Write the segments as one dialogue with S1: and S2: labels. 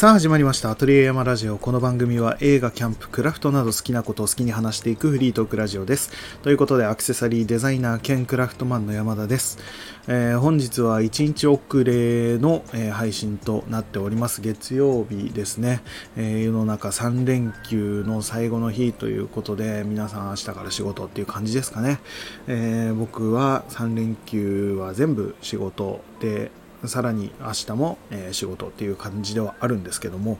S1: さあ始まりました。アトリエ山ラジオ。この番組は映画、キャンプ、クラフトなど好きなことを好きに話していくフリートークラジオです。ということで、アクセサリーデザイナー兼クラフトマンの山田です。えー、本日は1日遅れの、えー、配信となっております。月曜日ですね。えー、世の中3連休の最後の日ということで、皆さん明日から仕事っていう感じですかね。え僕は3連休は全部仕事で、さらに明日も、え仕事っていう感じではあるんですけども、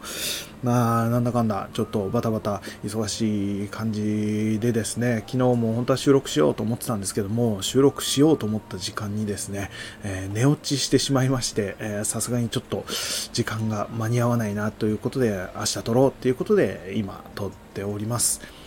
S1: まあ、なんだかんだ、ちょっとバタバタ忙しい感じでですね、昨日も本当は収録しようと思ってたんですけども、収録しようと思った時間にですね、えー、寝落ちしてしまいまして、さすがにちょっと時間が間に合わないなということで、明日撮ろうっていうことで、今撮っております。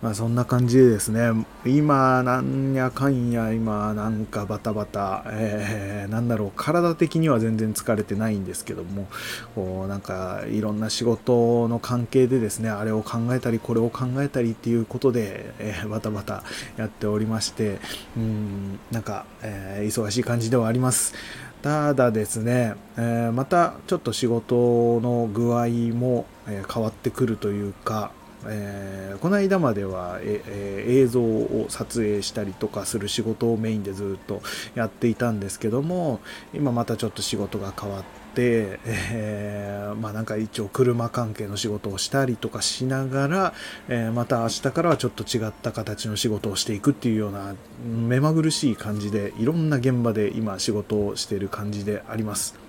S1: まあそんな感じでですね、今なんやかんや今なんかバタバタ、えー、なんだろう、体的には全然疲れてないんですけども、こうなんかいろんな仕事の関係でですね、あれを考えたりこれを考えたりっていうことで、えー、バタバタやっておりまして、うん、なんか、えー、忙しい感じではあります。ただですね、えー、またちょっと仕事の具合も、変わってくるというか、えー、この間までは、えー、映像を撮影したりとかする仕事をメインでずっとやっていたんですけども今またちょっと仕事が変わって、えー、まあなんか一応車関係の仕事をしたりとかしながら、えまた明日からはちょっと違った形の仕事をしていくっていうような目まぐるしい感じでいろんな現場で今仕事をしている感じであります。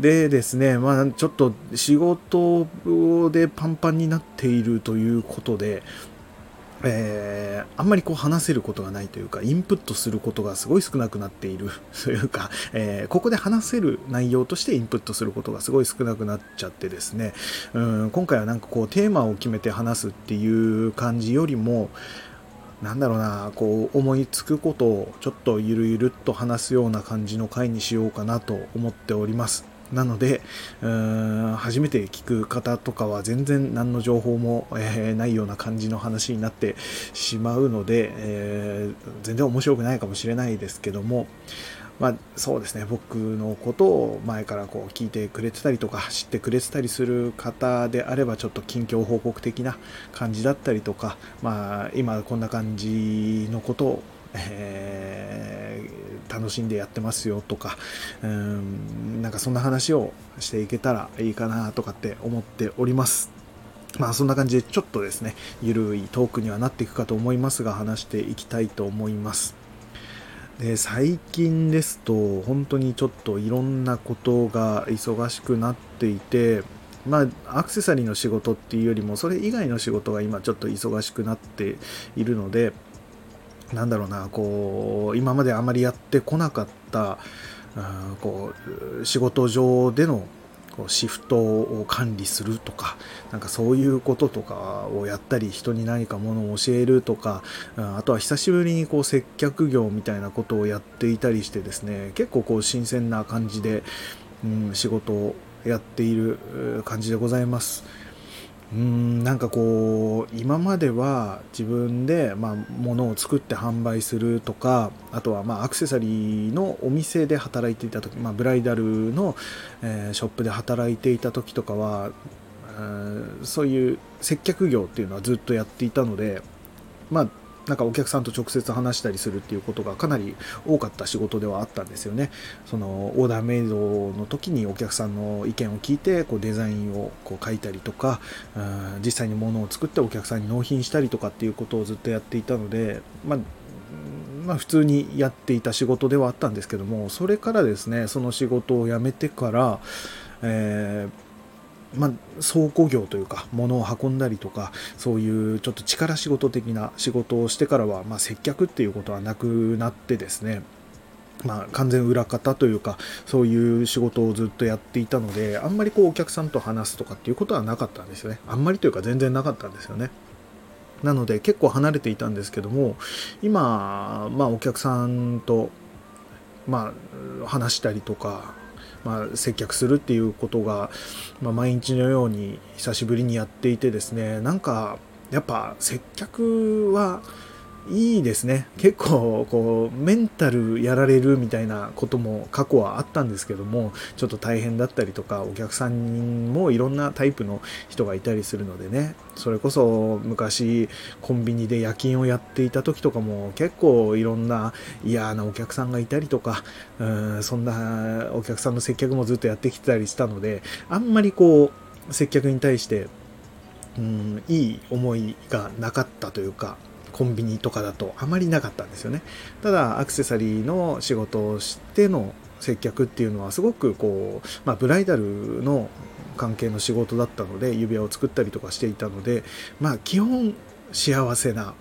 S1: でですね、まあ、ちょっと仕事でパンパンになっているということで、えー、あんまりこう話せることがないというか、インプットすることがすごい少なくなっているというか、えー、ここで話せる内容としてインプットすることがすごい少なくなっちゃってですね、うん、今回はなんかこうテーマを決めて話すっていう感じよりも、なんだろうな、こう思いつくことをちょっとゆるゆるっと話すような感じの回にしようかなと思っております。なので、初めて聞く方とかは全然何の情報も、えー、ないような感じの話になってしまうので、えー、全然面白くないかもしれないですけども、まあ、そうですね僕のことを前からこう聞いてくれてたりとか知ってくれてたりする方であればちょっと近況報告的な感じだったりとか、まあ、今こんな感じのことをえー、楽しんでやってますよとか、うん、なんかそんな話をしていけたらいいかなとかって思っております。まあそんな感じでちょっとですね、ゆるいトークにはなっていくかと思いますが、話していきたいと思います。で最近ですと、本当にちょっといろんなことが忙しくなっていて、まあ、アクセサリーの仕事っていうよりも、それ以外の仕事が今ちょっと忙しくなっているので、なんだろうな、こう、今まであまりやってこなかった、こう、仕事上でのこうシフトを管理するとか、なんかそういうこととかをやったり、人に何かものを教えるとか、あとは久しぶりにこう接客業みたいなことをやっていたりしてですね、結構こう新鮮な感じで、うん、仕事をやっている感じでございます。うんなんかこう今までは自分で、まあ、物を作って販売するとかあとはまあアクセサリーのお店で働いていた時、まあ、ブライダルの、えー、ショップで働いていた時とかは、えー、そういう接客業っていうのはずっとやっていたのでまあなんかお客さんと直接話したりするっていうことがかなり多かった仕事ではあったんですよね。そのオーダーメイドの時にお客さんの意見を聞いてこうデザインをこう書いたりとか、実際に物を作ってお客さんに納品したりとかっていうことをずっとやっていたので、まあまあ、普通にやっていた仕事ではあったんですけどもそれからですねその仕事を辞めてから、えーまあ、倉庫業というか物を運んだりとかそういうちょっと力仕事的な仕事をしてからは、まあ、接客っていうことはなくなってですねまあ、完全裏方というかそういう仕事をずっとやっていたのであんまりこうお客さんと話すとかっていうことはなかったんですよね。あんまりというか全然なかったんですよね。なので結構離れていたんですけども今、まあ、お客さんと、まあ、話したりとかまあ、接客するっていうことが、まあ、毎日のように久しぶりにやっていてですねなんかやっぱ接客はいいですね。結構こうメンタルやられるみたいなことも過去はあったんですけどもちょっと大変だったりとかお客さんもいろんなタイプの人がいたりするのでねそれこそ昔コンビニで夜勤をやっていた時とかも結構いろんな嫌なお客さんがいたりとかうんそんなお客さんの接客もずっとやってきてたりしたのであんまりこう接客に対してうんいい思いがなかったというかコンビニとかだとあまりなかったんですよね。ただアクセサリーの仕事をしての接客っていうのはすごくこう、まあ、ブライダルの関係の仕事だったので指輪を作ったりとかしていたのでまあ基本幸せな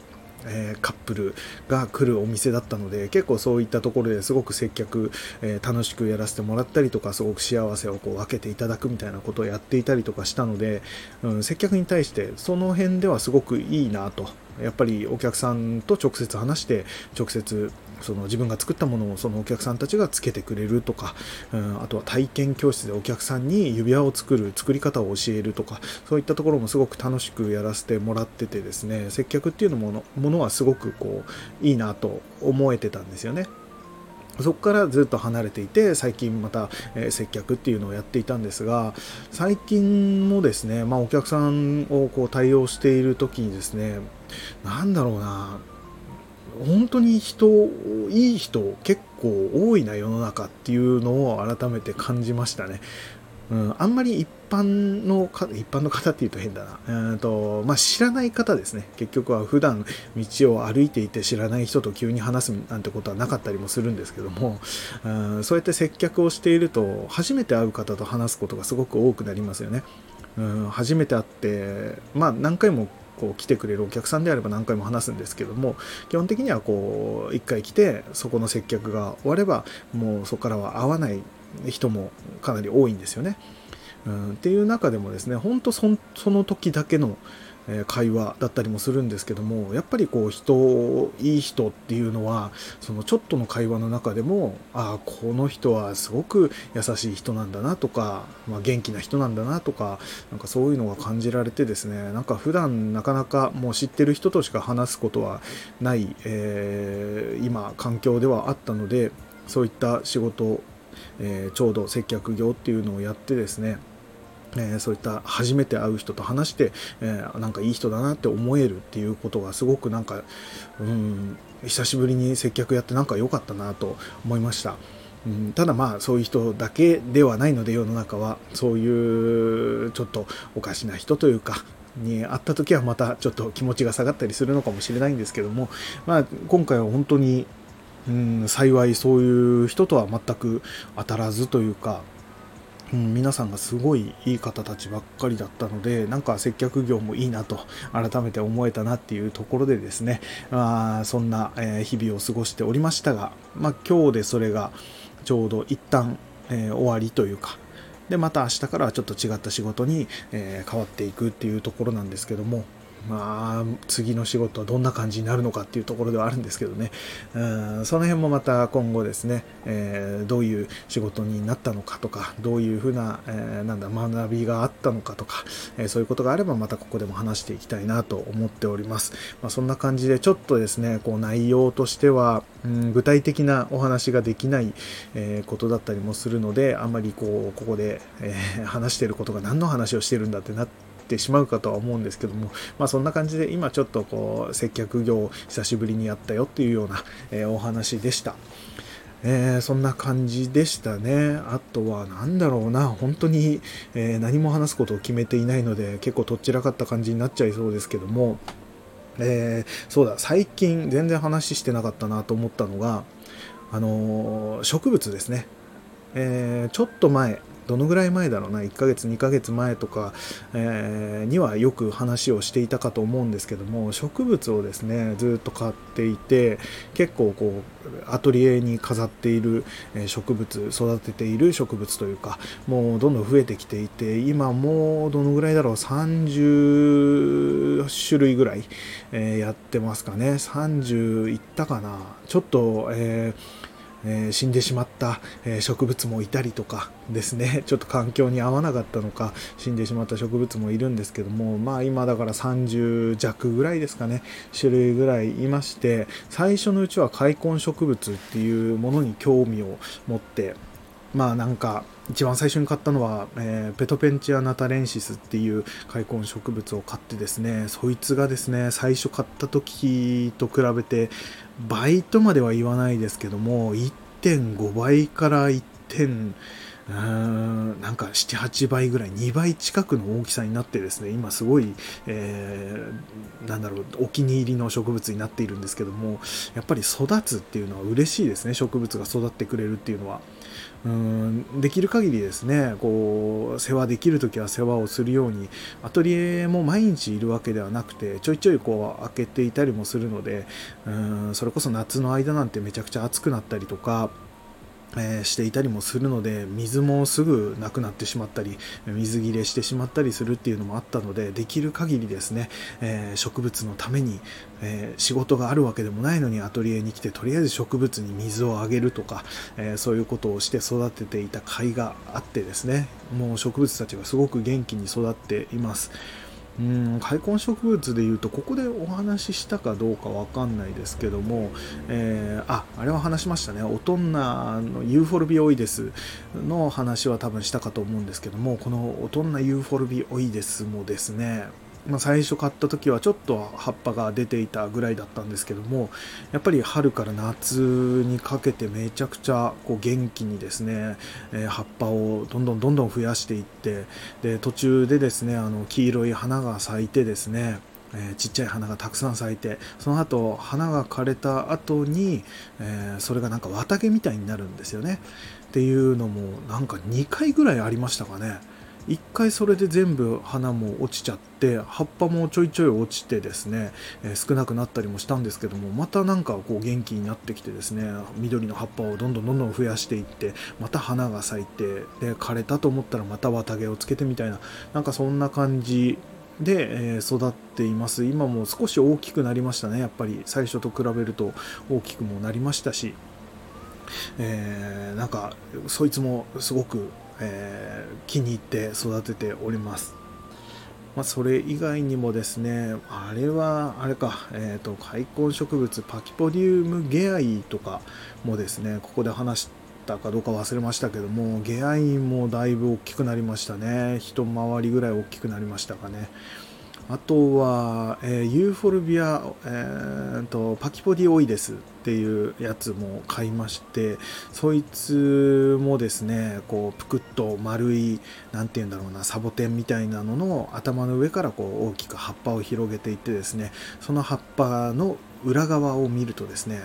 S1: え、カップルが来るお店だったので結構そういったところですごく接客、え、楽しくやらせてもらったりとかすごく幸せをこう分けていただくみたいなことをやっていたりとかしたので、うん、接客に対してその辺ではすごくいいなとやっぱりお客さんと直接話して直接その自分が作ったものをそのお客さんたちがつけてくれるとか、うん、あとは体験教室でお客さんに指輪を作る作り方を教えるとかそういったところもすごく楽しくやらせてもらっててですね接客っていうのものものはすごくこういいなと思えてたんですよね。そこからずっと離れていて最近また、え接客っていうのをやっていたんですが最近もですね、まあ、お客さんをこう対応している時にですね何だろうな本当に人いい人結構多いな世の中っていうのを改めて感じましたね。うん、あんまり一般の方、一般の方って言うと変だな。うんと、まあ、知らない方ですね。結局は普段道を歩いていて知らない人と急に話すなんてことはなかったりもするんですけども、うん、そうやって接客をしていると、初めて会う方と話すことがすごく多くなりますよね。うん、初めて会って、まあ、何回もこう来てくれるお客さんであれば何回も話すんですけども基本的にはこう1回来てそこの接客が終わればもうそこからは会わない人もかなり多いんですよね。うん、っていう中でもですね本当その時だけの会話だったりもするんですけどもやっぱりこう人いい人っていうのはそのちょっとの会話の中でもああこの人はすごく優しい人なんだなとか、まあ、元気な人なんだなとかなんかそういうのが感じられてですねなんか普段なかなかもう知ってる人としか話すことはない、えー、今環境ではあったのでそういった仕事、えー、ちょうど接客業っていうのをやってですねえー、そういった初めて会う人と話して、えー、なんかいい人だなって思えるっていうことがすごくなんか、うん、久しぶりに接客やってなんか良かったなと思いました。うん、ただまあそういう人だけではないので世の中はそういうちょっとおかしな人というかに会った時はまたちょっと気持ちが下がったりするのかもしれないんですけども、まあ、今回は本当に、うん、幸いそういう人とは全く当たらずというかうん、皆さんがすごいいい方たちばっかりだったのでなんか接客業もいいなと改めて思えたなっていうところでですね、あ、そんな日々を過ごしておりましたが、まあ、今日でそれがちょうど一旦、えー、終わりというかでまた明日からはちょっと違った仕事に、えー、変わっていくっていうところなんですけどもまあ、次の仕事はどんな感じになるのかっていうところではあるんですけどね、うん、その辺もまた今後ですね、えー、どういう仕事になったのかとか、どういうふうな、えー、なんだ、学びがあったのかとか、えー、そういうことがあればまたここでも話していきたいなと思っております。まあ、そんな感じでちょっとですね、こう内容としては、うん、具体的なお話ができない、えことだったりもするので、あまりこう、ここで、え話してることが何の話をしてるんだってなって、ってしまうかとは思うんですけども、まあ、そんな感じで今ちょっとこう接客業を久しぶりにやったよっていうような、えー、お話でした。えー、そんな感じでしたね。あとは何だろうな、本当に、えー、何も話すことを決めていないので結構とっちらかった感じになっちゃいそうですけども、えー、そうだ、最近全然話してなかったなと思ったのが、あの植物ですね。えちょっと前、どのぐらい前だろうな1ヶ月2ヶ月前とか、え、にはよく話をしていたかと思うんですけども植物をですねずっと買っていて結構こうアトリエに飾っている植物育てている植物というかもうどんどん増えてきていて今もうどのぐらいだろう30種類ぐらい、え、やってますかね。30いったかな。ちょっと、えーえー、死んでしまった、え、植物もいたりとかですね。ちょっと環境に合わなかったのか死んでしまった植物もいるんですけどもまあ今だから30弱ぐらいですかね。種類ぐらいいまして最初のうちは開墾植物っていうものに興味を持ってまあなんか一番最初に買ったのは、えー、ペトペンチアナタレンシスっていう開墾植物を買ってですねそいつがですね最初買った時と比べて倍とまでは言わないですけども1.5倍から1点うーんなんか78倍ぐらい2倍近くの大きさになってですね今すごい、えー、なんだろうお気に入りの植物になっているんですけどもやっぱり育つっていうのは嬉しいですね植物が育ってくれるっていうのは。うんできる限りですねこう世話できる時は世話をするようにアトリエも毎日いるわけではなくてちょいちょいこう開けていたりもするのでうんそれこそ夏の間なんてめちゃくちゃ暑くなったりとかえ、していたりもするので水もすぐなくなってしまったり水切れしてしまったりするっていうのもあったのでできる限りですね、えー、植物のために、えー、仕事があるわけでもないのにアトリエに来てとりあえず植物に水をあげるとか、えそういうことをして育てていた甲斐があってですねもう植物たちがすごく元気に育っています。うん開墾植物でいうとここでお話ししたかどうか分かんないですけども、えー、ああれは話しましたね。オトンナのユーフォルビオイデスの話は多分したかと思うんですけどもこのオトンナユーフォルビオイデスもですねまあ、最初買った時はちょっと葉っぱが出ていたぐらいだったんですけどもやっぱり春から夏にかけてめちゃくちゃこう元気にですね、えー、葉っぱをどんどんどんどん増やしていってで途中でですねあの黄色い花が咲いてですねえー、ちっちゃい花がたくさん咲いてその後花が枯れた後に、えー、それがなんか綿毛みたいになるんですよね。っていうのもなんか2回ぐらいありましたかね。一回それで全部花も落ちちゃって葉っぱもちょいちょい落ちてですね、え、少なくなったりもしたんですけどもまたなんかこう元気になってきてですね緑の葉っぱをどんどんどんどん増やしていってまた花が咲いてで枯れたと思ったらまた綿毛をつけてみたいななんかそんな感じで、え、育っています。今も少し大きくなりましたね。やっぱり最初と比べると大きくもなりましたしえー、なんかそいつもすごくえー、気に入って育てております。まあ、それ以外にもですね、あれは、あれか、えっ、ー、と、開墾植物、パキポディウムゲアイとかもですね、ここで話したかどうか忘れましたけども、ゲアイもだいぶ大きくなりましたね。一回りぐらい大きくなりましたかね。あとは、えー、ユーフォルビア、えーと、パキポディオイデスっていうやつも買いましてそいつもですねこうぷくっと丸い何て言うんだろうなサボテンみたいなのの頭の上からこう大きく葉っぱを広げていってですねその葉っぱの裏側を見るとですね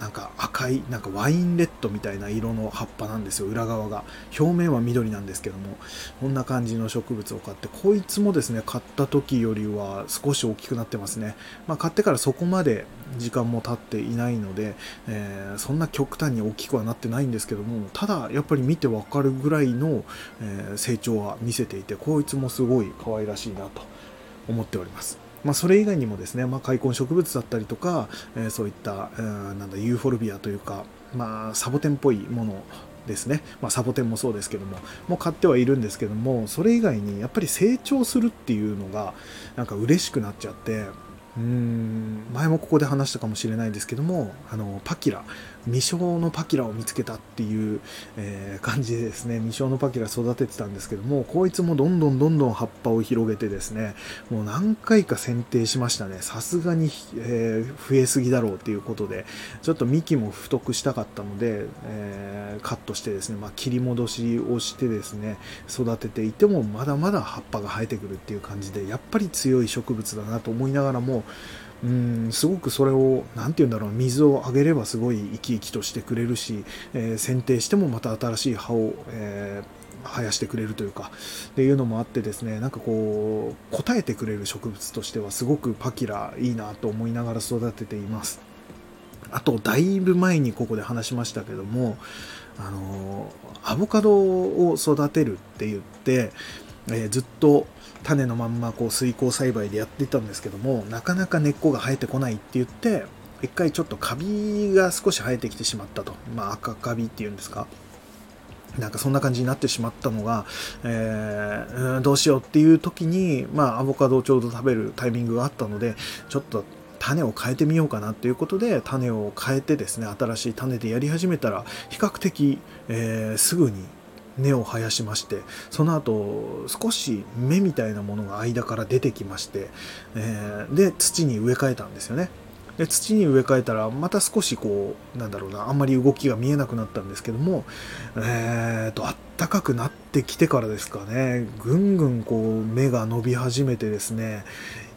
S1: なんか赤いなんかワインレッドみたいな色の葉っぱなんですよ裏側が。表面は緑なんですけどもこんな感じの植物を買ってこいつもですね買った時よりは少し大きくなってますね、まあ、買ってからそこまで時間も経っていないので、えー、そんな極端に大きくはなってないんですけどもただやっぱり見てわかるぐらいの、え、成長は見せていてこいつもすごい可愛らしいなと思っております。まあ、それ以外にもですね、まあ、開墾植物だったりとか、えー、そういった、えー、なんだユーフォルビアというか、まあ、サボテンっぽいものですね、まあ、サボテンもそうですけどももう買ってはいるんですけどもそれ以外にやっぱり成長するっていうのがなんか嬉しくなっちゃってうーん前もここで話したかもしれないですけどもあのパキラ。未生のパキラを見つけたっていう、えー、感じでですね未生のパキラ育ててたんですけどもこいつもどんどんどんどん葉っぱを広げてですねもう何回か剪定しましたね。さすがに、えー、増えすぎだろうっていうことでちょっと幹も太くしたかったので、えー、カットしてですね、まあ、切り戻しをしてですね育てていてもまだまだ葉っぱが生えてくるっていう感じでやっぱり強い植物だなと思いながらもうんすごくそれを何て言うんだろう水をあげればすごい生き生きとしてくれるし、えー、剪定してもまた新しい葉を、えー、生やしてくれるというかっていうのもあってですねなんかこう応えてくれる植物としてはすごくパキラいいなと思いながら育てています。あとだいぶ前にここで話しましたけどもあのアボカドを育てるって言って、えー、ずっと種のまんまこう水耕栽培でやってたんですけどもなかなか根っこが生えてこないって言って一回ちょっとカビが少し生えてきてしまったと。まあ赤カビっていうんですか。なんかそんな感じになってしまったのが、えー、どうしようっていう時に、まあアボカドをちょうど食べるタイミングがあったので、ちょっと種を変えてみようかなということで種を変えてですね新しい種でやり始めたら比較的、えー、すぐに根を生やしましてその後少し芽みたいなものが間から出てきまして、えー、で土に植え替えたんですよね。で土に植え替えたらまた少しこうなんだろうなあんまり動きが見えなくなったんですけどもえーとあったかくなってきてからですかねぐんぐんこう芽が伸び始めてですね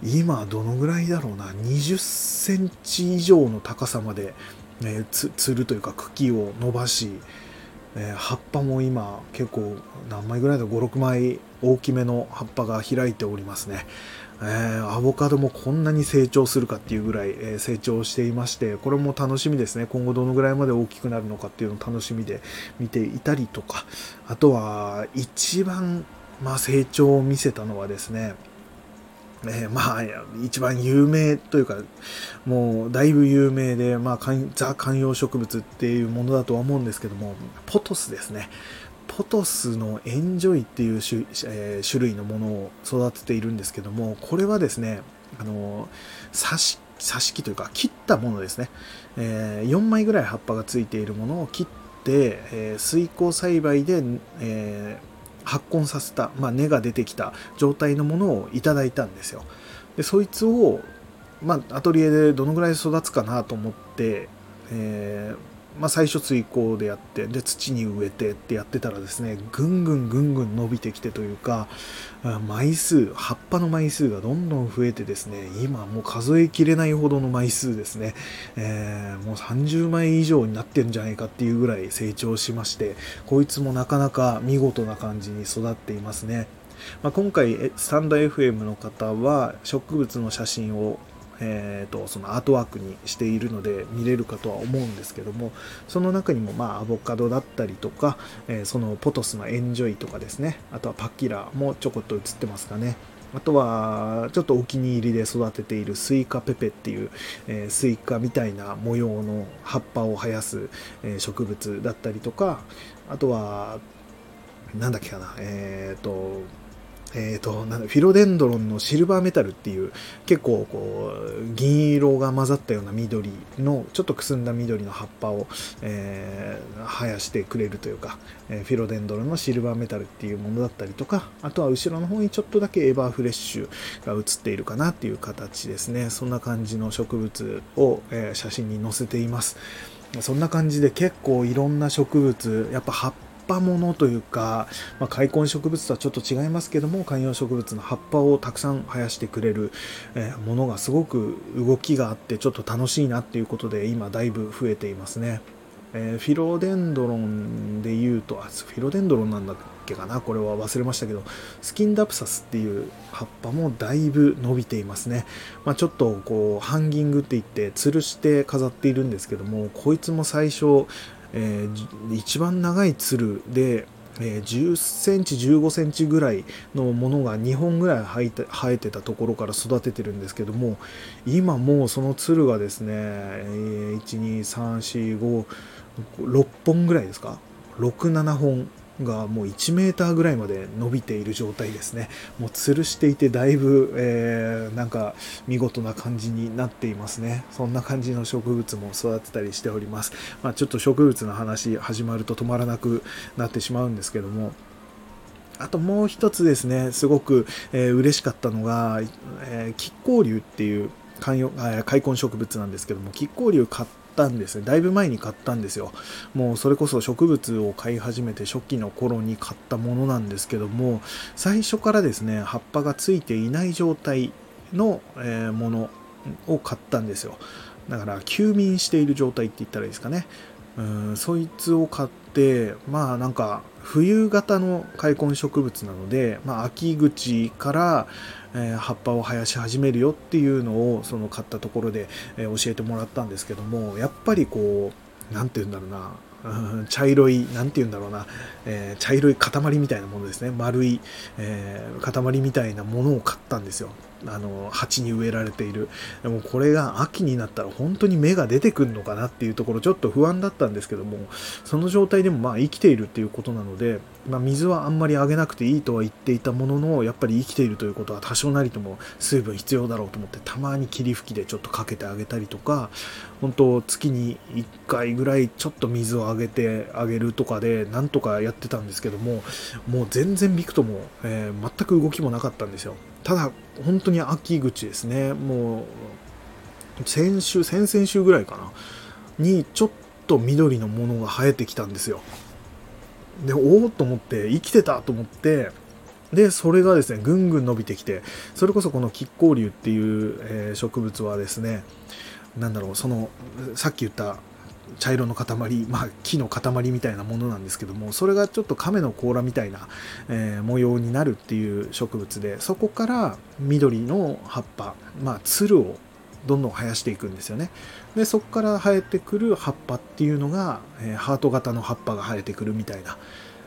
S1: 今どのぐらいだろうな20センチ以上の高さまで、えー、つつるというか茎を伸ばしえ、葉っぱも今結構何枚ぐらいだ56枚大きめの葉っぱが開いておりますね、えー、アボカドもこんなに成長するかっていうぐらい、えー、成長していましてこれも楽しみですね。今後どのぐらいまで大きくなるのかっていうのを楽しみで見ていたりとか。あとは一番、まあ、成長を見せたのはですねえー、まあ、一番有名というか、もうだいぶ有名で、まあ、ザ観葉植物っていうものだとは思うんですけども、ポトスですね。ポトスのエンジョイっていう種,、え、種類のものを育てているんですけども、これはですね、あの挿し挿し木というか切ったものですね、えー、4枚ぐらい葉っぱがついているものを切って、えー、水耕栽培で、えー発根させた、まあ、根が出てきた状態のものをいただいたんですよ。でそいつを、まあ、アトリエでどのぐらい育つかなと思って、えーまあ、最初追耕でやってで土に植えてってやってたらですねぐんぐんぐんぐん伸びてきてというか枚数葉っぱの枚数がどんどん増えてですね今もう数えきれないほどの枚数ですね、えー、もう30枚以上になってるんじゃないかっていうぐらい成長しましてこいつもなかなか見事な感じに育っていますね。まあ、今回スタンド FM の方は植物の写真をえーと、そのアートワークにしているので見れるかとは思うんですけどもその中にもまあアボカドだったりとか、えー、そのポトスのエンジョイとかですねあとはパッキラもちょこっと映ってますかね。あとはちょっとお気に入りで育てているスイカペペっていう、えー、スイカみたいな模様の葉っぱを生やす、え、植物だったりとかあとはなんだっけかなえっ、ー、とえーと、なんフィロデンドロンのシルバーメタルっていう結構こう銀色が混ざったような緑のちょっとくすんだ緑の葉っぱを、えー、生やしてくれるというか、え、フィロデンドロンのシルバーメタルっていうものだったりとかあとは後ろの方にちょっとだけエバーフレッシュが映っているかなっていう形ですね。そんな感じの植物を、え、写真に載せています。そんな感じで結構いろんな植物やっぱ葉っぱぱものというか、まあ、開墾植物とはちょっと違いますけども観葉植物の葉っぱをたくさん生やしてくれる、えものがすごく動きがあってちょっと楽しいなっていうことで今だいぶ増えていますね。えー、フィロデンドロンで言うとあフィロデンドロンなんだっけかな？これは忘れましたけどスキンダプサスっていう葉っぱもだいぶ伸びていますね、まあ、ちょっとこうハンギングって言って吊るして飾っているんですけどもこいつも最初えー、一番長いつるで、えー、10センチ15センチぐらいのものが2本ぐらい生えて生えてたところから育ててるんですけども今もうそのつるがですね、えー、12345 6本ぐらいですか？67本がもう1メーターぐらいまで伸びている状態ですね。もう吊るしていてだいぶ、えー、なんか見事な感じになっていますね。そんな感じの植物も育てたりしております。まあ、ちょっと植物の話始まると止まらなくなってしまうんですけども、あともう一つですね、すごく、えー、嬉しかったのが、えー、亀甲竜っていう開墾植物なんですけども、亀甲竜買っったんですね。だいぶ前に買ったんですよ。もうそれこそ植物を飼い始めて初期の頃に買ったものなんですけども、最初からですね、葉っぱがついていない状態の、えものを買ったんですよ。だから休眠している状態って言ったらいいですかね。うんそいつを買ってまあなんか冬型の開墾植物なので、まあ、秋口から、えー、葉っぱを生やし始めるよっていうのをその買ったところで、えー、教えてもらったんですけどもやっぱりこう何て言うんだろうなうん、茶色い、なんて言うんだろうな、えー、茶色い塊みたいなものですね。丸い、えー、塊みたいなものを買ったんですよ。あの鉢に植えられている。でもこれが秋になったら本当に芽が出てくるのかなっていうところちょっと不安だったんですけどもその状態でもまあ生きているっていうことなので、まあ、水はあんまりあげなくていいとは言っていたもののやっぱり生きているということは多少なりとも水分必要だろうと思ってたまに霧吹きでちょっとかけてあげたりとか本当月に1回ぐらいちょっと水をあげてあげるとかでなんとかやってたんですけどももう全然ビクとも、えー、全く動きもなかったんですよ。ただ本当に秋口ですね。もう先週先々週ぐらいかな。にちょっと緑のものが生えてきたんですよ。でおおと思って生きてたと思ってでそれがですねぐんぐん伸びてきてそれこそこの亀甲竜っていう、えー、植物はですねなんだろうそのさっき言った茶色の塊、まあ、木の塊みたいなものなんですけどもそれがちょっと亀の甲羅みたいな、えー、模様になるっていう植物でそこから緑の葉っぱ、まあ、つるをどんどん生やしていくんですよね。でそこから生えてくる葉っぱっていうのが、えー、ハート型の葉っぱが生えてくるみたいな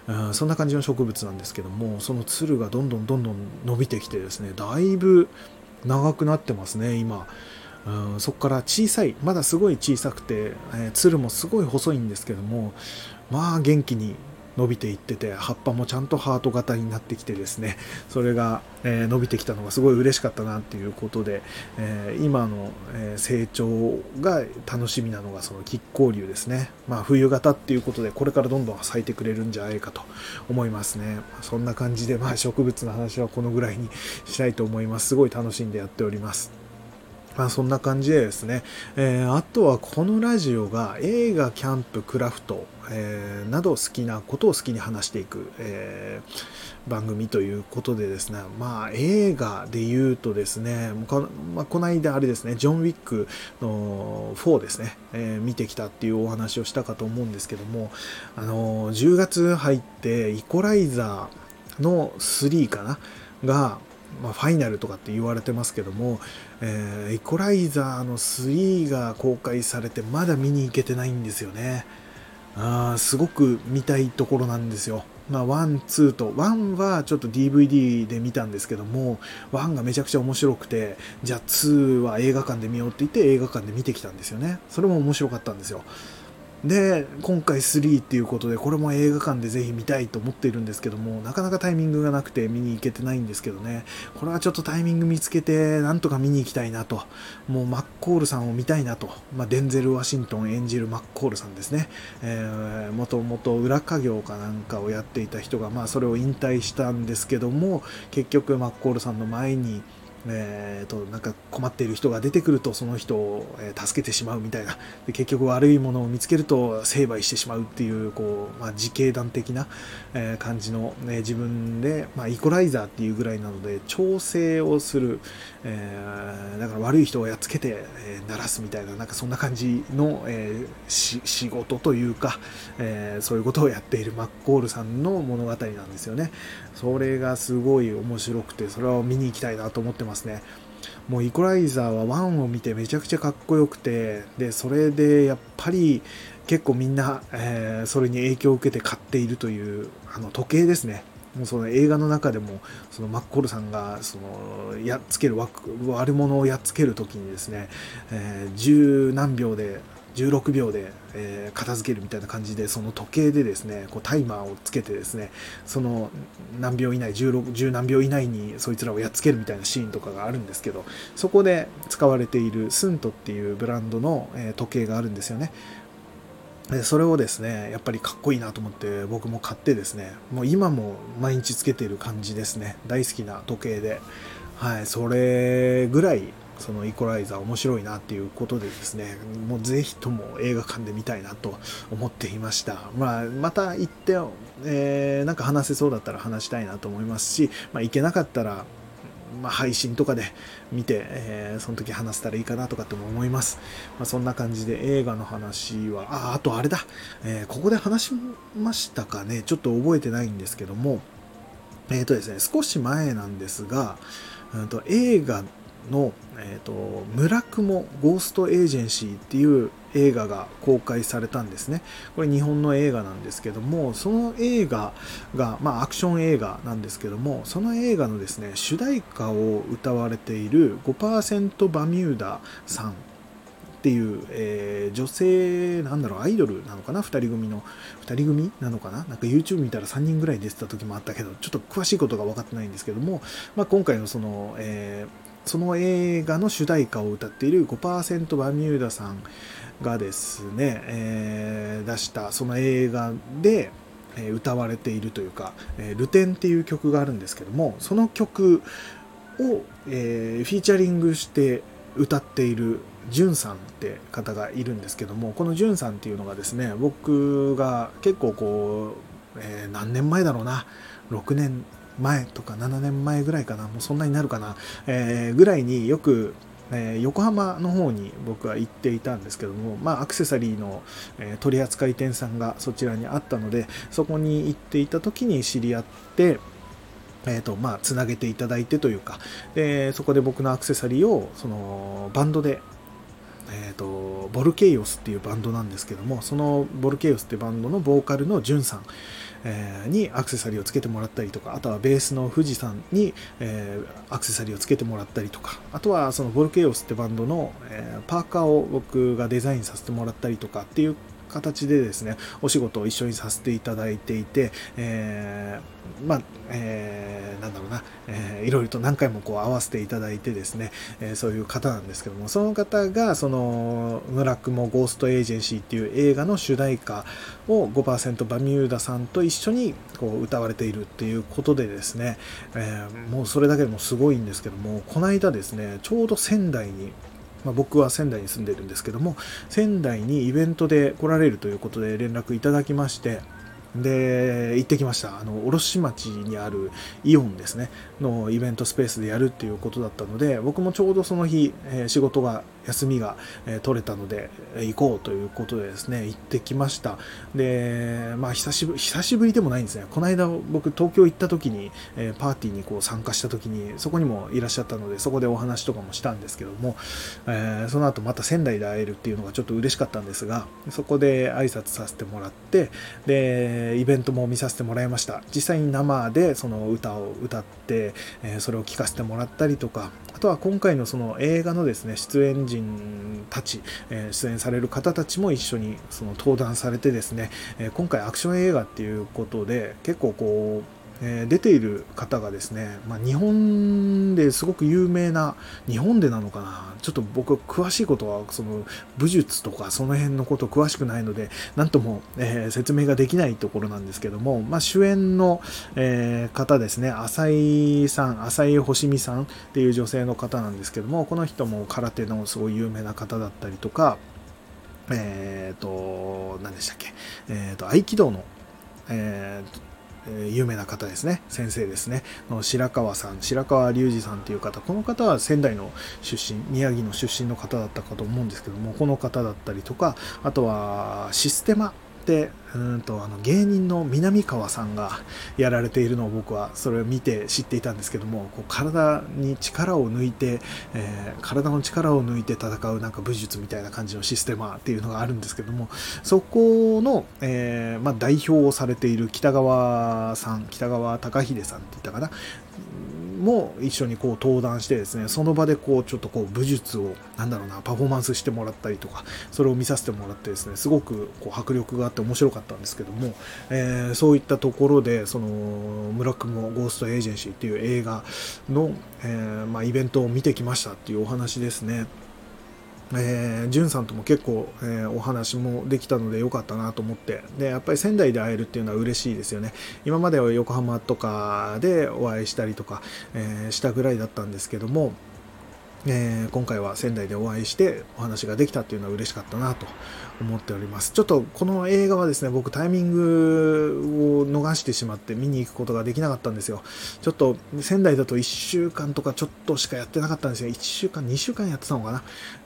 S1: うん、そんな感じの植物なんですけどもそのつるがどんどんどんどん伸びてきてですねだいぶ長くなってますね今。うん、そこから小さいまだすごい小さくて、えー、つるもすごい細いんですけどもまあ元気に伸びていってて葉っぱもちゃんとハート型になってきてですねそれが、えー、伸びてきたのがすごい嬉しかったなっていうことで、えー、今の、えー、成長が楽しみなのがその亀甲竜ですね。まあ冬型っていうことでこれからどんどん咲いてくれるんじゃないかと思いますね。そんな感じで、まあ、植物の話はこのぐらいにしたいと思います。すごい楽しんでやっております。まあそんな感じでですね、えー、あとはこのラジオが映画、キャンプ、クラフト、えー、など好きなことを好きに話していく、えー、番組ということでですね、まあ映画で言うとですね、こ,、まあ、この間あれですね、ジョン・ウィックの4ですね、え、見てきたっていうお話をしたかと思うんですけども、あの10月入ってイコライザーの3かな？が、まあ、ファイナルとかって言われてますけども、えー、イコライザーの3が公開されてまだ見に行けてないんですよね。あすごく見たいところなんですよ。まあ、1、2と、1はちょっと DVD で見たんですけども、1がめちゃくちゃ面白くて、じゃあ2は映画館で見ようって言って映画館で見てきたんですよね。それも面白かったんですよ。で今回3っていうことでこれも映画館でぜひ見たいと思っているんですけどもなかなかタイミングがなくて見に行けてないんですけどね。これはちょっとタイミング見つけてなんとか見に行きたいなと。もうマッコールさんを見たいなと、まあ、デンゼル・ワシントン演じるマッコールさんですね、えー、もともと裏稼業かなんかをやっていた人が、まあ、それを引退したんですけども結局マッコールさんの前にえーと、なんか困っている人が出てくるとその人を、助けてしまうみたいな。で結局悪いものを見つけると成敗してしまうっていうこう、まあ、自警団的な、感じの、ね、自分で、まあ、イコライザーっていうぐらいなので調整をする、えー、だから悪い人をやっつけて、え、鳴らすみたいななんかそんな感じの、え仕事というか、えそういうことをやっているマッコールさんの物語なんですよね。それがすごい面白くてそれを見に行きたいなと思ってます。ますね。もうイコライザーは1を見てめちゃくちゃかっこよくて、で、それでやっぱり結構みんな、えー、それに影響を受けて買っているというあの時計ですね。もうその映画の中でもそのマッコールさんがそのやっつける悪者をやっつける時にですね、えー、十何秒で16秒で、えー、片付けるみたいな感じでその時計でですねこうタイマーをつけてですねその何秒以内16 10何秒以内にそいつらをやっつけるみたいなシーンとかがあるんですけどそこで使われているスントっていうブランドの、えー、時計があるんですよね。それをですねやっぱりかっこいいなと思って僕も買ってですねもう今も毎日つけてる感じですね。大好きな時計で。はいそれぐらいそのイコライザー面白いなっていうことでですね、もうぜひとも映画館で見たいなと思っていました。まあ、また行って、えー、なんか話せそうだったら話したいなと思いますし、まあ、行けなかったら、まあ、配信とかで見て、えー、その時話せたらいいかなとかっても思います。まあ、そんな感じで映画の話は、あ、あとあれだ、えー、ここで話しましたかね、ちょっと覚えてないんですけども、えっ、ー、とですね、少し前なんですが、うんと映画の、えーと、村雲ゴーストエージェンシーっていう映画が公開されたんですね。これ日本の映画なんですけども、その映画が、まあアクション映画なんですけども、その映画のですね、主題歌を歌われている5%バミューダさんっていう、えー、女性、なんだろう、アイドルなのかな ?2 人組の、2人組なのかな？なんか YouTube 見たら3人ぐらい出てた時もあったけど、ちょっと詳しいことが分かってないんですけども、まあ、今回のその、えー、その映画の主題歌を歌っている5%バミューダさんがですね、えー、出したその映画で、歌われているというか、えルテンっていう曲があるんですけども、その曲を、えー、フィーチャリングして歌っているじゅんさんって方がいるんですけどもこのじゅんさんっていうのがですね僕が結構こう、えー、何年前だろうな6年前とか7年前ぐらいかなもうそんなになるかな、えー、ぐらいによくえー、横浜の方に僕は行っていたんですけども、まあ、アクセサリーの、えー、取扱店さんがそちらにあったのでそこに行っていた時に知り合って、えーとまあ、つなげていただいてというかでそこで僕のアクセサリーをそのバンドでえーと、ボルケイオスっていうバンドなんですけどもそのボルケイオスってバンドのボーカルのジュンさん、えー、にアクセサリーをつけてもらったりとかあとはベースの富士山に、えー、アクセサリーをつけてもらったりとかあとはそのボルケイオスってバンドの、えー、パーカーを僕がデザインさせてもらったりとかっていう形でですね、お仕事を一緒にさせていただいていて、えー、まあ、えー、なんだろうな、えー、いろいろと何回もこう合わせていただいてですね、えー、そういう方なんですけども、その方が、その、村雲ゴーストエージェンシーっていう映画の主題歌を5%バミューダさんと一緒にこう歌われているっていうことでですね、えー、もうそれだけでもすごいんですけども、この間ですね、ちょうど仙台にまあ、僕は仙台に住んでるんですけども仙台にイベントで来られるということで連絡いただきましてで、行ってきました。あの、卸町にあるイオンですね、のイベントスペースでやるっていうことだったので、僕もちょうどその日、えー、仕事が、休みが、え、取れたので、え、行こうということでですね、行ってきました。で、まあ、久しぶり、久しぶりでもないんですね。この間、僕、東京行った時に、えパーティーにこう参加した時に、そこにもいらっしゃったので、そこでお話とかもしたんですけども、えその後また仙台で会えるっていうのがちょっと嬉しかったんですが、そこで挨拶させてもらって、で、イベントも見させてもらいました実際に生でその歌を歌って、えそれを聴かせてもらったりとかあとは今回のその映画のですね出演人たち、え出演される方たちも一緒にその登壇されてですね、え今回アクション映画っていうことで結構こうえ、出ている方がですね、まあ、日本ですごく有名な、日本でなのかな、ちょっと僕、詳しいことは、その武術とかその辺のこと詳しくないので、なんとも、えー、説明ができないところなんですけども、まあ、主演の、えー、方ですね、浅井さん、浅井星美さんっていう女性の方なんですけども、この人も空手のすごい有名な方だったりとか、えっ、ー、と、何でしたっけ、えっ、と、合気道の、えーえ有名な方ですね、先生ですね、の白川さん、白川隆二さんという方、この方は仙台の出身、宮城の出身の方だったかと思うんですけども、この方だったりとか、あとはシステマってうんとあの芸人の南川さんがやられているのを僕はそれを見て知っていたんですけどもこう体に力を抜いて、えー、体の力を抜いて戦うなんか武術みたいな感じのシステマっていうのがあるんですけどもそこの、えー、まあ、代表をされている北川さん北川隆秀さんって言ったかなも一緒にこう登壇してですね、その場でこうちょっとこう武術を、なんだろうな、パフォーマンスしてもらったりとか、それを見させてもらってですね、すごくこう迫力があって面白かったんですけども、えー、そういったところで、その、村雲ゴーストエージェンシーっていう映画の、えー、まあ、イベントを見てきましたっていうお話ですね。えー、じゅんさんとも結構、えー、お話もできたので良かったなと思って、で、やっぱり仙台で会えるっていうのは嬉しいですよね。今までは横浜とかでお会いしたりとか、えー、したぐらいだったんですけども、えー、今回は仙台でお会いしてお話ができたっていうのは嬉しかったなと思っております。ちょっとこの映画はですね、僕タイミングを逃してしまって見に行くことができなかったんですよ。ちょっと仙台だと1週間とかちょっとしかやってなかったんですよ。1週間、2週間やってたのかな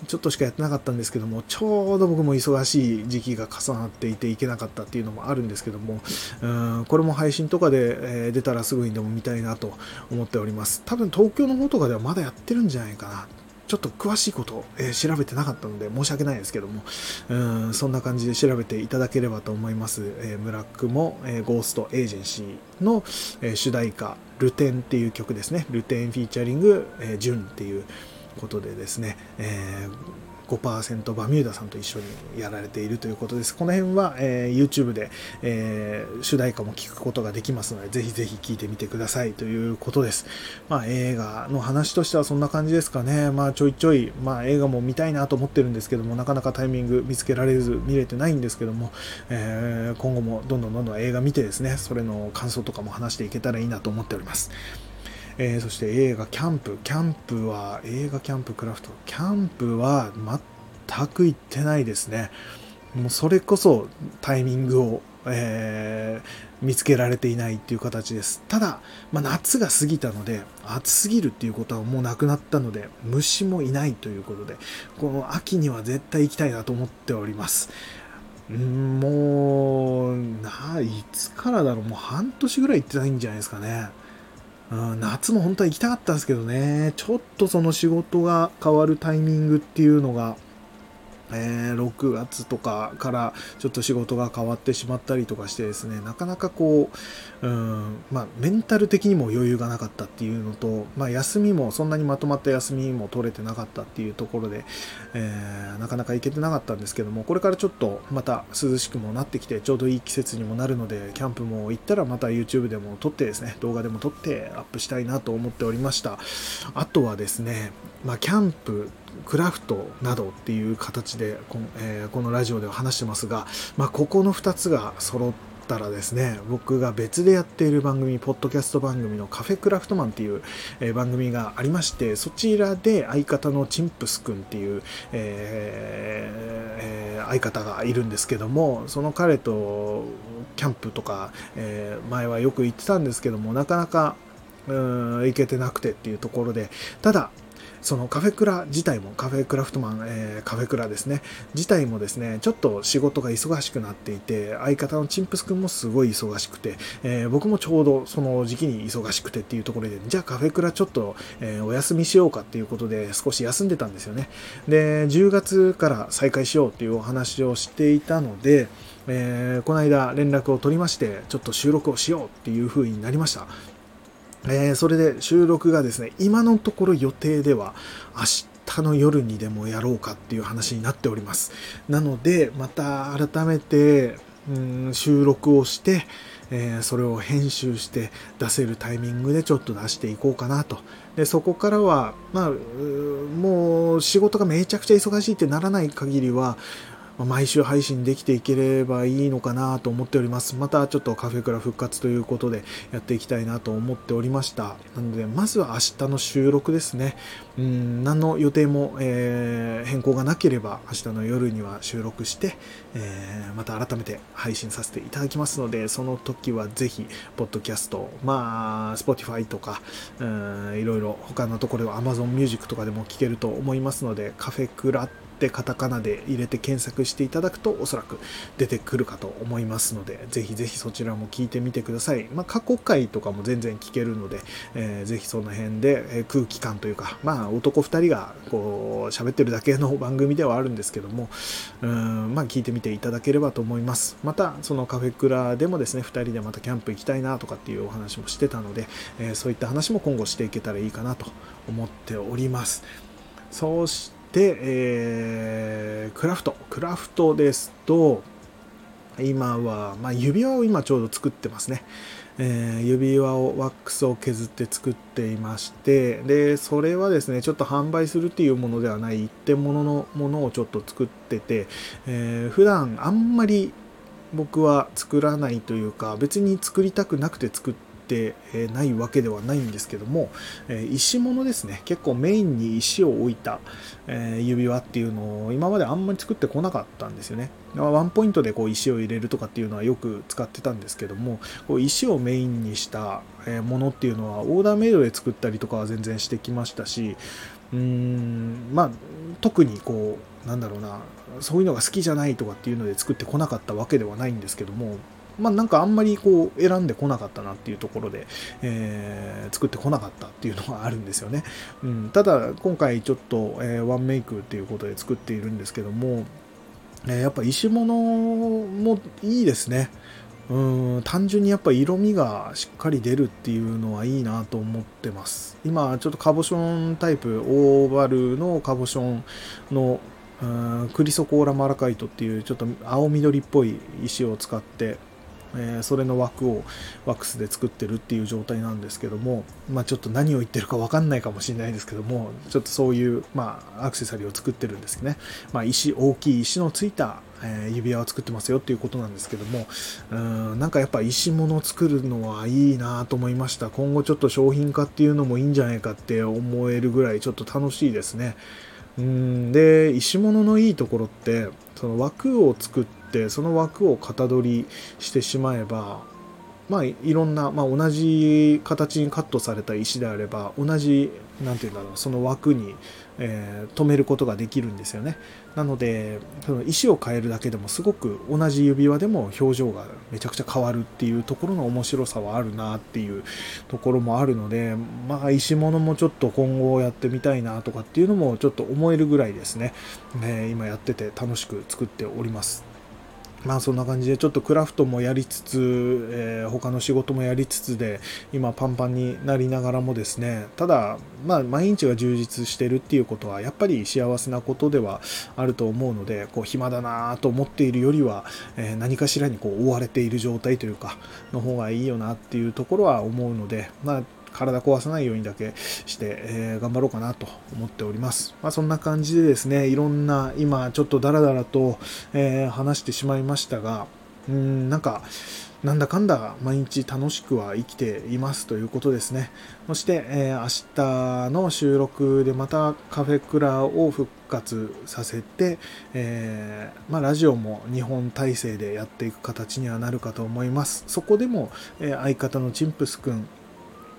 S1: ちょっとしかやってなかったんですけども、ちょうど僕も忙しい時期が重なっていて行けなかったっていうのもあるんですけども、うんこれも配信とかで、え出たらすぐにでも見たいなと思っております。多分東京の方とかではまだやってるんじゃないかな。ちょっと詳しいこと、えー、調べてなかったので申し訳ないですけども、うんそんな感じで調べていただければと思います。えー、ムラックも、えー、ゴーストエージェンシーの、え、主題歌、ルテンっていう曲ですね。ルテンフィーチャリング、え、ジュンっていうことでですね、えー5%バミューダさんと一緒にやられているということです。この辺は、えー、YouTube で、えー、主題歌も聞くことができますので、ぜひぜひ聴いてみてくださいということです。まあ映画の話としてはそんな感じですかね。まあちょいちょい、まあ映画も見たいなと思ってるんですけども、なかなかタイミング見つけられず見れてないんですけども、えー、今後もどんどんどんどん映画見てですね、それの感想とかも話していけたらいいなと思っております。えー、そして映画キャンプ。キャンプは、映画キャンプクラフト。キャンプは全く行ってないですね。もうそれこそタイミングを、えー、見つけられていないっていう形です。ただ、まあ、夏が過ぎたので、暑すぎるっていうことはもうなくなったので、虫もいないということで、この秋には絶対行きたいなと思っております。んもう、な、いつからだろう、もう半年ぐらい行ってないんじゃないですかね。夏も本当は行きたかったんですけどね、ちょっとその仕事が変わるタイミングっていうのが、えー、6月とかからちょっと仕事が変わってしまったりとかしてですね、なかなかこう、うん、まあ、メンタル的にも余裕がなかったっていうのと、まあ、休みもそんなにまとまった休みも取れてなかったっていうところで、えー、なかなか行けてなかったんですけども、これからちょっとまた涼しくもなってきて、ちょうどいい季節にもなるので、キャンプも行ったらまた YouTube でも撮ってですね、動画でも撮ってアップしたいなと思っておりました。あとはですね、まあ、キャンプクラフトなどっていう形でこの,、えー、このラジオでは話してますが、まあ、ここの2つが揃ったらですね僕が別でやっている番組ポッドキャスト番組のカフェクラフトマンっていう、え、番組がありましてそちらで相方のチンプスくんっていう、えー、相方がいるんですけどもその彼とキャンプとか、え前はよく行ってたんですけどもなかなかうん行けてなくてっていうところでただそのカフェクラ自体も、カフェクラフトマン、えー、カフェクラですね、自体もですね、ちょっと仕事が忙しくなっていて、相方のチンプス君もすごい忙しくて、えー、僕もちょうどその時期に忙しくてっていうところで、じゃあカフェクラちょっと、えー、お休みしようかっていうことで少し休んでたんですよね。で、10月から再開しようっていうお話をしていたので、えー、この間連絡を取りまして、ちょっと収録をしようっていう風になりました。えー、それで収録がですね、今のところ予定では明日の夜にでもやろうかっていう話になっております。なので、また改めて、うん収録をして、えー、それを編集して出せるタイミングでちょっと出していこうかなと。で、そこからは、まあ、もう仕事がめちゃくちゃ忙しいってならない限りは、毎週配信できていければいいのかなと思っております。またちょっとカフェクラ復活ということでやっていきたいなと思っておりました。なので、まずは明日の収録ですね。うん、何の予定も、えー、変更がなければ明日の夜には収録して、えー、また改めて配信させていただきますので、その時はぜひ、ポッドキャスト、まあ、Spotify とか、うん、いろいろ他のところでは Amazon Music とかでも聞けると思いますので、カフェクラってってカタカナで入れて検索していただくとおそらく出てくるかと思いますので、ぜひぜひそちらも聞いてみてください。まあ、過去回とかも全然聞けるので、えー、ぜひその辺で、え空気感というか、まあ男2人がこう喋ってるだけの番組ではあるんですけども、うんまあ聞いてみていただければと思います。また、そのカフェクラでもですね、2人でまたキャンプ行きたいなとかっていうお話もしてたので、えー、そういった話も今後していけたらいいかなと思っております。そしてで、えー、クラフト。クラフトですと、今は、まあ、指輪を今ちょうど作ってますね。えー、指輪をワックスを削って作っていましてでそれはですねちょっと販売するっていうものではない一点物のものをちょっと作ってて、えー、普段あんまり僕は作らないというか別に作りたくなくて作っててないわけではないんですけども、石物ですね。結構メインに石を置いた指輪っていうのを今まであんまり作ってこなかったんですよね。ワンポイントでこう石を入れるとかっていうのはよく使ってたんですけどもこう石をメインにしたものっていうのはオーダーメイドで作ったりとかは全然してきましたしうーんまあ特にこうなんだろうなそういうのが好きじゃないとかっていうので作ってこなかったわけではないんですけどもまあなんかあんまりこう選んでこなかったなっていうところで、えー、作ってこなかったっていうのがあるんですよね。うん、ただ今回ちょっと、えー、ワンメイクっていうことで作っているんですけども、え、やっぱ石物もいいですね。うん単純にやっぱ色味がしっかり出るっていうのはいいなと思ってます今ちょっとカボションタイプオーバルのカボションのクリソコーラマラカイトっていうちょっと青緑っぽい石を使ってえー、それの枠をワックスで作ってるっていう状態なんですけども、まあ、ちょっと何を言ってるか分かんないかもしれないですけどもちょっとそういう、まあ、アクセサリーを作ってるんですね、まあ、石大きい石のついた、えー、指輪を作ってますよっていうことなんですけどもうんなんかやっぱ石物を作るのはいいなと思いました。今後ちょっと商品化っていうのもいいんじゃないかって思えるぐらいちょっと楽しいですね。うんで石物のいいところってその枠を作ってってその枠を型取りしてしまえばまあいろんな、まあ、同じ形にカットされた石であれば同じ何て言うんだろうその枠に、えー、止めることができるんですよね。なのでその石を変えるだけでもすごく同じ指輪でも表情がめちゃくちゃ変わるっていうところの面白さはあるなっていうところもあるのでまあ石物もちょっと今後やってみたいなとかっていうのもちょっと思えるぐらいですね、ね今やってて楽しく作っております。まあそんな感じでちょっとクラフトもやりつつ、えー、他の仕事もやりつつで今パンパンになりながらもですね。ただまあ毎日が充実してるっていうことはやっぱり幸せなことではあると思うのでこう暇だなと思っているよりは、えー、何かしらにこう追われている状態というかの方がいいよなっていうところは思うのでまあ体壊さないようにだけして、えー、頑張ろうかなと思っております。まあ、そんな感じでですね、いろんな、今ちょっとダラダラと、えー、話してしまいましたが、うん、なんか、なんだかんだ毎日楽しくは生きていますということですね。そして、えー、明日の収録でまたカフェクラを復活させて、えー、まあ、ラジオも2本体制でやっていく形にはなるかと思います。そこでも、えー、相方のチンプスくん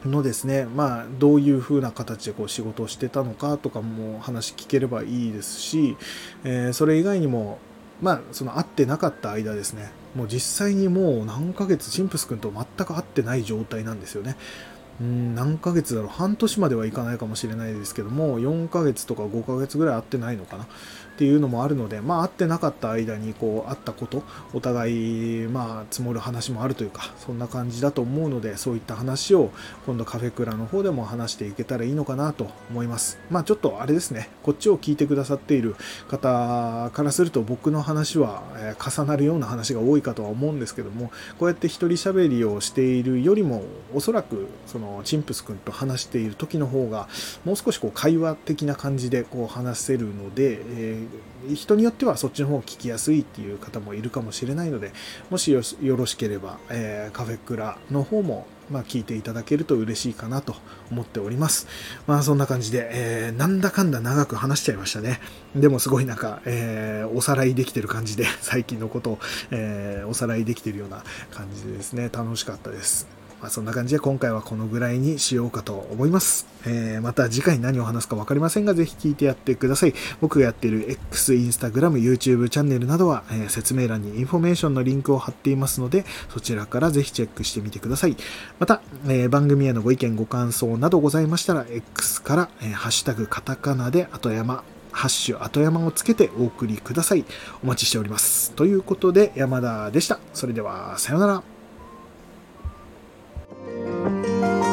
S1: のですね、まあ、どういう風な形でこう仕事をしてたのかとかも話聞ければいいですし、えー、それ以外にも、まあ、その会ってなかった間ですね、もう実際にもう何ヶ月、チンプス君と全く会ってない状態なんですよね。うん何ヶ月だろう半年まではいかないかもしれないですけども4ヶ月とか5ヶ月ぐらい会ってないのかなっていうのもあるので、まあ、会ってなかった間にこう会ったことお互い、まあ、積もる話もあるというかそんな感じだと思うのでそういった話を今度カフェクラの方でも話していけたらいいのかなと思います。まあちょっとあれですねこっちを聞いてくださっている方からすると僕の話は、重なるような話が多いかとは思うんですけどもこうやって一人喋りをしているよりもおそらくそのチンプス君と話している時の方がもう少しこう会話的な感じでこう話せるので、え人によってはそっちの方が聞きやすいっていう方もいるかもしれないので、もしよろしければ、えー、カフェクラの方もまあ、聞いていただけると嬉しいかなと思っております。まあそんな感じで、えー、なんだかんだ長く話しちゃいましたね。でもすごいなんか、えー、おさらいできてる感じで、最近のことを、え、おさらいできてるような感じでですね、楽しかったです。まあ、そんな感じで今回はこのぐらいにしようかと思います。えー、また次回何を話すか分かりませんが、ぜひ聞いてやってください。僕がやっている X、Instagram、YouTube チャンネルなどは、えー、説明欄にインフォメーションのリンクを貼っていますので、そちらからぜひチェックしてみてください。また、えー、番組へのご意見、ご感想などございましたら、X から、えー、ハッシュタグカタカナで後山、ハッシュ後山をつけてお送りください。お待ちしております。ということで、山田でした。それでは、さようなら。Thank you.